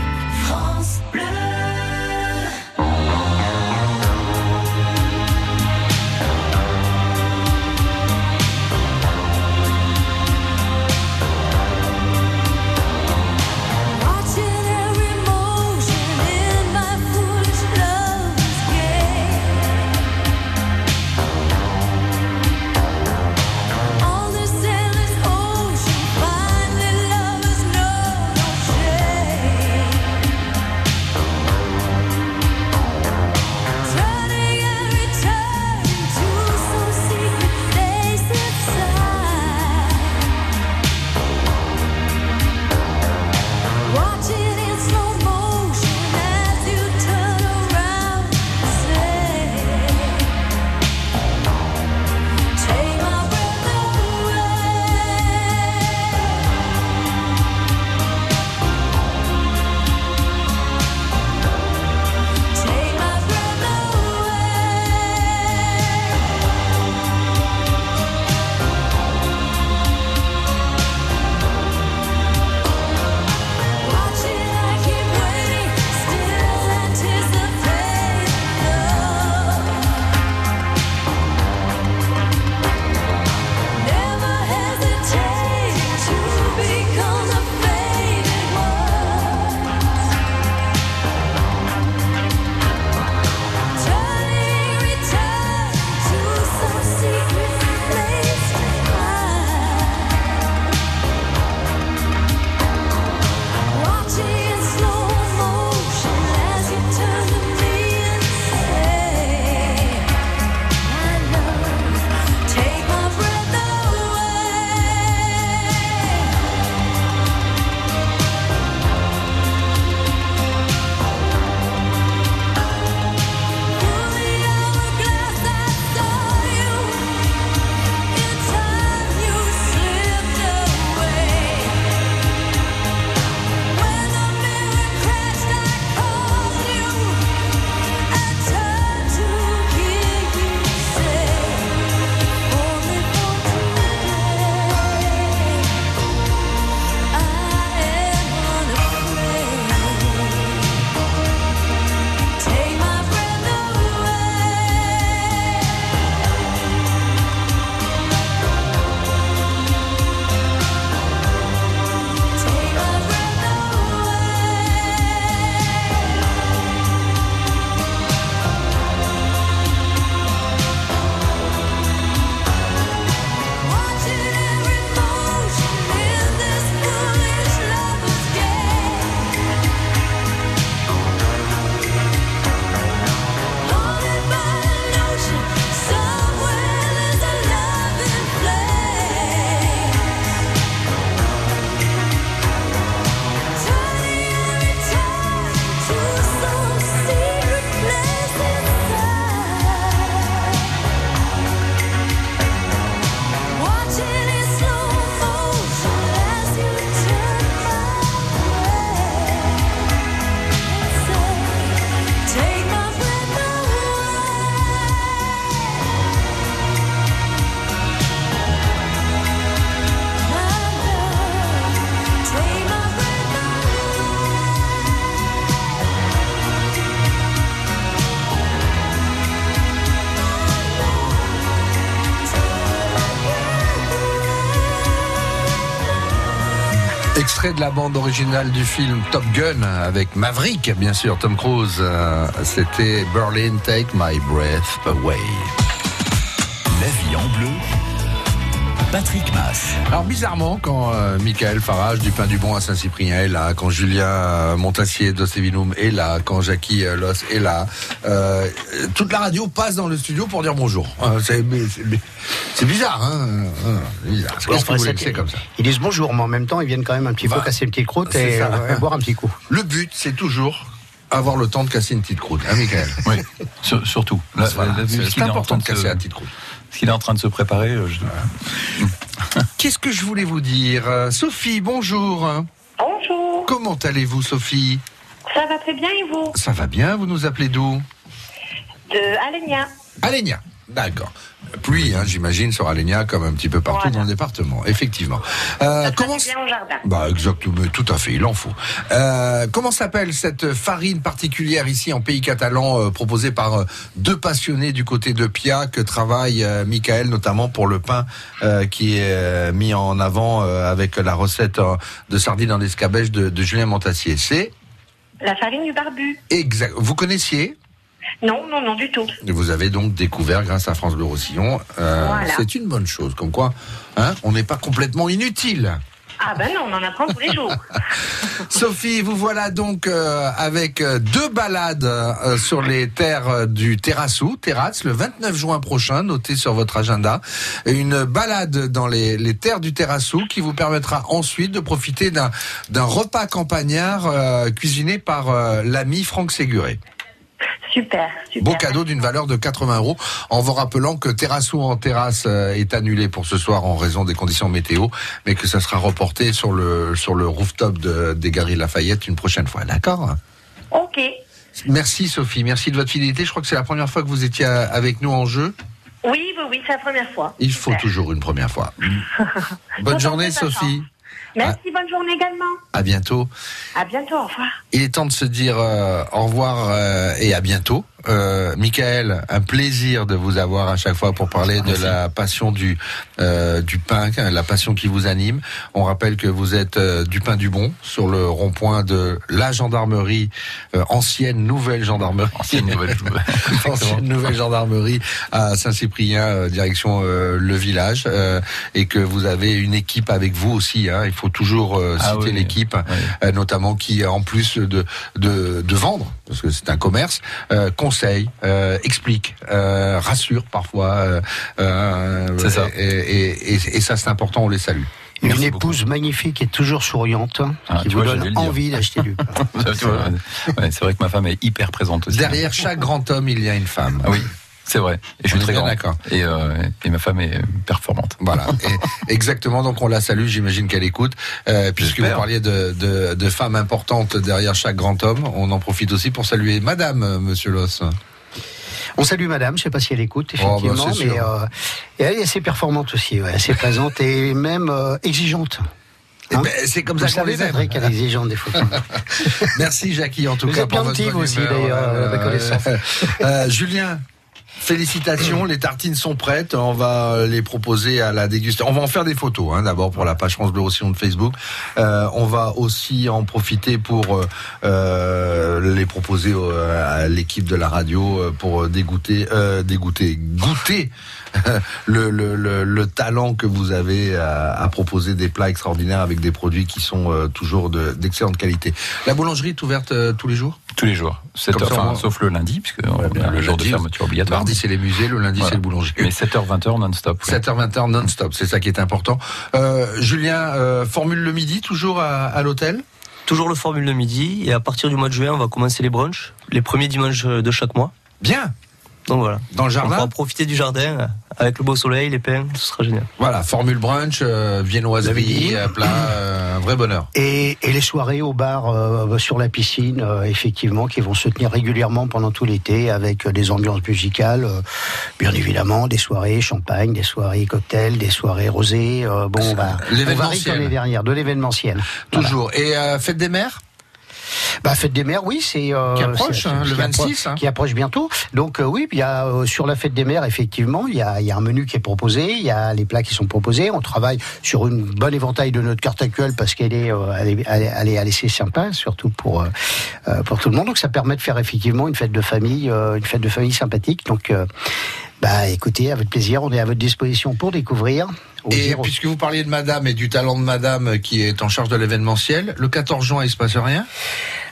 De la bande originale du film Top Gun avec Maverick, bien sûr, Tom Cruise. Euh, C'était Berlin Take My Breath Away. La vie en bleu. Patrick Mass. Alors bizarrement, quand euh, Michael Farage du Pain du Bon à Saint-Cyprien est là, quand Julien euh, Montassier d'Ostevinum est là, quand Jackie euh, Loss est là, euh, toute la radio passe dans le studio pour dire bonjour. Euh, c'est bizarre, hein euh, c'est bizarre. Qu'est-ce que vous voulez que c'est comme ça Ils disent bonjour, mais en même temps, ils viennent quand même un petit peu Bah, casser une petite croûte et, ça. euh, et boire un petit coup. Le but, c'est toujours avoir le temps de casser une petite croûte, hein, Michael Oui, sur- surtout. Voilà, c'est important de se- casser la petite croûte. Ce qu'il est en train de se préparer, euh, je- Qu'est-ce que je voulais vous dire? Sophie, bonjour. Bonjour. Comment allez-vous, Sophie? Ça va très bien et vous? Ça va bien, vous nous appelez d'où? De Alenia. Alenia. D'accord. Pluie, hein, j'imagine, sur Alenia, comme un petit peu partout dans le département, effectivement. Euh, comment bien au jardin. Bah exactement, tout à fait, il en faut. Euh, comment s'appelle cette farine particulière ici en pays catalan euh, proposée par euh, deux passionnés du côté de Pia que travaille Michael notamment pour le pain qui est mis en avant avec la recette de sardines en escabèche de, de Julien Montassier. C'est La farine du barbu. exact. Vous connaissiez Non, non, non, du tout. vous avez donc découvert grâce à France Bleu Roussillon. Euh, Voilà. C'est une bonne chose, comme quoi hein, on n'est pas complètement inutile. Ah ben non, on en apprend tous les jours. Sophie, vous voilà donc euh, avec euh, deux balades euh, sur les terres euh, du Terrassou, Terrasse, le 29 juin prochain, notez sur votre agenda. Une balade dans les, les terres du Terrassou qui vous permettra ensuite de profiter d'un repas campagnard euh, cuisiné par l'ami Franck Séguré. Super, super. Beau cadeau d'une valeur de 80 euros. En vous rappelant que Terrassou en terrasse euh, est annulé pour ce soir en raison des conditions météo, mais que ça sera reporté sur le sur le rooftop de, des Galeries Lafayette une prochaine fois. D'accord? Ok. Merci Sophie, merci de votre fidélité. Je crois que c'est la première fois que vous étiez euh, avec nous en jeu. Oui, oui, oui, c'est la première fois. Il faut toujours une première fois. Bonne journée Sophie. Merci, bonne journée également. À bientôt. À bientôt, au revoir. Il est temps de se dire euh, au revoir euh, et à bientôt. Euh, Michael, un plaisir de vous avoir à chaque fois pour parler de la passion du euh, du pain, la passion qui vous anime. On rappelle que vous êtes euh, du pain du bon sur le rond-point de la gendarmerie euh, ancienne nouvelle gendarmerie. Ancienne nouvelle- ancienne nouvelle gendarmerie à Saint-Cyprien direction le village. Et que vous avez une équipe avec vous aussi. Hein, il faut toujours Ah citer oui, l'équipe, notamment qui en plus de de, de vendre parce que c'est un commerce, conseille, euh, explique, euh, rassure parfois. euh, euh, C'est ça. Et, et- et- et ça c'est important, on les salue. Une épouse magnifique et toujours souriante, hein, Ah, qui vous vois, donne envie d'acheter du pain. Ouais, c'est vrai que ma femme est hyper présente aussi. Derrière chaque grand homme, il y a une femme. Ah oui, c'est vrai. Et je suis très grand. d'accord. Et, euh, et ma femme est performante. Voilà, Et- exactement. Donc on la salue, j'imagine qu'elle écoute, euh, puisque vous parliez de, de, de femmes importantes derrière chaque grand homme. On en profite aussi pour saluer Madame, euh, Monsieur Loss. On salue madame, je sais pas si elle écoute, Oh, bah, effectivement, mais euh, elle est assez performante aussi, ouais, assez présente et même euh, exigeante. Eh ben, c'est comme Vous ça qu'on les aime. Patrick, elle est exigeante des fois. Merci Jackie en tout Vous cas êtes pour votre bonne aussi, d'ailleurs, euh, Julien. Félicitations, les tartines sont prêtes. On va les proposer à la dégustation. On va en faire des photos, hein, d'abord pour la page France Bleu Roussillon de Facebook. Euh, on va aussi en profiter pour euh, euh, les proposer euh, à l'équipe de la radio euh, pour dégoûter, euh, dégoûter, goûter le, le, le, le talent que vous avez à, à proposer des plats extraordinaires avec des produits qui sont euh, toujours de- d'excellente qualité. La boulangerie est ouverte euh, tous les jours? Tous les jours. Sept Comme heures, ça, enfin, sauf le lundi, puisque on a bien, le jour de fermeture obligatoire. Mardi c'est les musées, le lundi Voilà. c'est le boulanger. Mais 7h, 20h non-stop. oui. 7h, 20h non-stop, c'est ça qui est important. Euh, Julien, euh, formule le midi toujours à, à l'hôtel Toujours le formule de midi. Et à partir du mois de juin, on va commencer les brunchs, les premiers dimanches de chaque mois. Bien Donc voilà. Dans le jardin On pourra profiter du jardin euh, avec le beau soleil, les pains, ce sera génial. Voilà, formule brunch, euh, viennoiserie, euh, plat, euh, un vrai bonheur. Et, et les soirées au bar euh, sur la piscine, euh, effectivement, qui vont se tenir régulièrement pendant tout l'été avec des ambiances musicales, euh, bien évidemment, des soirées champagne, des soirées cocktails, des soirées rosées. euh, bon, on va, on varie l'événementiel. comme les dernières, de l'événementiel. Toujours. Et euh, fête des mères? Bah, fête des mères, oui, c'est euh, Qui approche, hein, le qui 26, hein. qui approche bientôt. Donc euh, oui, il y a euh, sur la fête des mères, effectivement, il y a, il y a un menu qui est proposé, il y a les plats qui sont proposés. On travaille sur une bonne éventail de notre carte actuelle parce qu'elle est, elle est, elle est, elle est- elle est assez sympa, surtout pour pour tout le monde. Donc ça permet de faire effectivement une fête de famille, une fête de famille sympathique. Donc bah écoutez, avec plaisir, on est à votre disposition pour découvrir. Et zéro- puisque vous parliez de madame et du talent de madame qui est en charge de l'événementiel, le 14 juin, il se passe rien?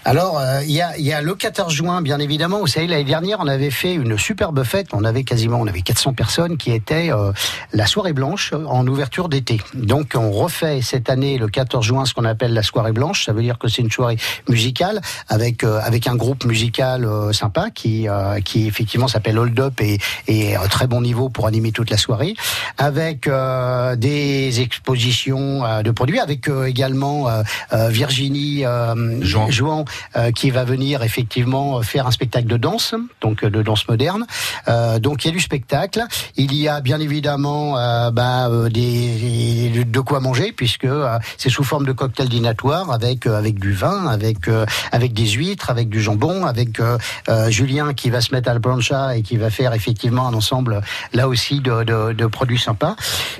Alors, euh, il y, y a le 14 juin, bien évidemment. Vous savez, l'année dernière, on avait fait une superbe fête. On avait quasiment, on avait 400 personnes qui étaient euh, la soirée blanche en ouverture d'été. Donc, on refait cette année, le 14 juin, ce qu'on appelle la soirée blanche. Ça veut dire que c'est une soirée musicale avec euh, avec un groupe musical euh, sympa qui euh, qui effectivement s'appelle Hold Up et et à très bon niveau pour animer toute la soirée, avec euh, des expositions euh, de produits, avec euh, également euh, euh, Virginie euh, Jouan, euh, qui va venir effectivement euh, faire un spectacle de danse, donc euh, de danse moderne. Euh, donc il y a du spectacle. Il y a bien évidemment euh, bah, euh, des, de quoi manger puisque euh, c'est sous forme de cocktail dînatoire avec euh, avec du vin, avec euh, avec des huîtres, avec du jambon, avec euh, euh, Julien qui va se mettre à la plancha et qui va faire effectivement un ensemble là aussi de, de, de produits sympas.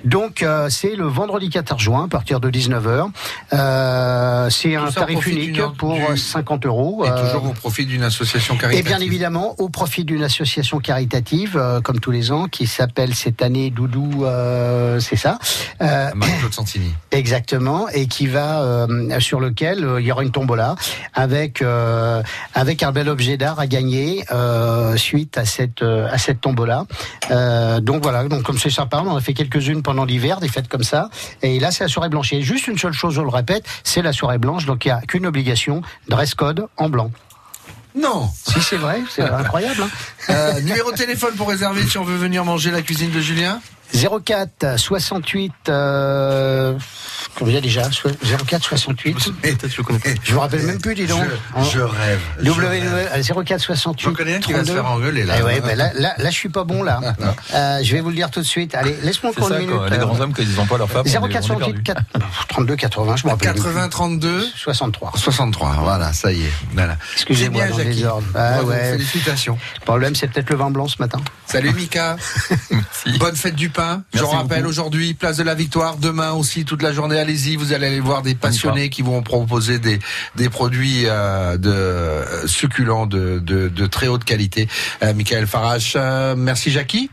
Donc euh, c'est le vendredi 14 juin à partir de 19h. Euh, c'est un tarif unique pour du- 50 euros. Et Euh, toujours au profit d'une association et caritative. bien évidemment, au profit d'une association caritative, euh, comme tous les ans, qui s'appelle cette année Doudou, euh, c'est ça. Marie-Claude Santini. Exactement, et qui va sur lequel il y aura une tombola avec avec un bel objet d'art à gagner suite à cette à cette tombola. Donc voilà, donc comme c'est sympa, on en a fait quelques-unes pendant l'hiver, des fêtes comme ça. Et là, c'est la soirée blanche. Et juste une seule chose, je le répète, c'est la soirée blanche. Donc il y a qu'une obligation, code en blanc. Non. Si c'est vrai, c'est incroyable. hein. Euh, numéro de téléphone pour réserver si on veut venir manger la cuisine de Julien 04 68 euh, combien déjà So- 04 68 je me rappelle même plus dis donc Je, je rêve. je W rêve. euh, 04 68 J'en connais un qui va se faire engueuler, là. Eh ouais, ben là, là, là, je suis pas bon là. Euh, je vais vous le dire tout de suite. Allez, laisse-moi ça, une minute. quoi. Les euh, grands hommes, quand ils n'ont pas leur femme, on est- on est 04 68 perdu. 4 32 80, je me rappelle. 80 32 63. 63, voilà, ça y est. Voilà. Excusez-moi, dans bien, le Jackie. désordre. Ah ouais. Félicitations. Le problème, c'est peut-être le vin blanc ce matin. Salut Mika. Bonne fête du pain. Je Merci rappelle aujourd'hui, place de la Victoire. Demain aussi, toute la journée, allez-y. Vous allez aller voir des passionnés qui vont proposer des, des produits euh, de euh, succulents de, de, de très haute qualité. Euh, Michael Farache, euh, merci Jackie.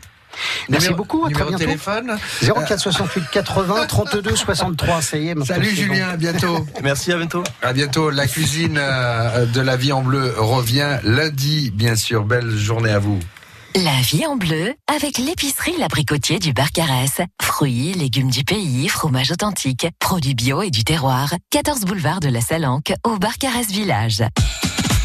Merci Numéro- beaucoup, à très bientôt. téléphone 04 68 80 32 63, ça y est. Salut. Julien, à bientôt. Merci, à bientôt. À bientôt. La cuisine de la vie en bleu revient lundi, bien sûr. Belle journée à vous. La vie en bleu avec l'épicerie L'Abricotier du Barcarès. Fruits, légumes du pays, fromage authentique, produits bio et du terroir. 14 boulevard de la Salanque au Barcarès Village.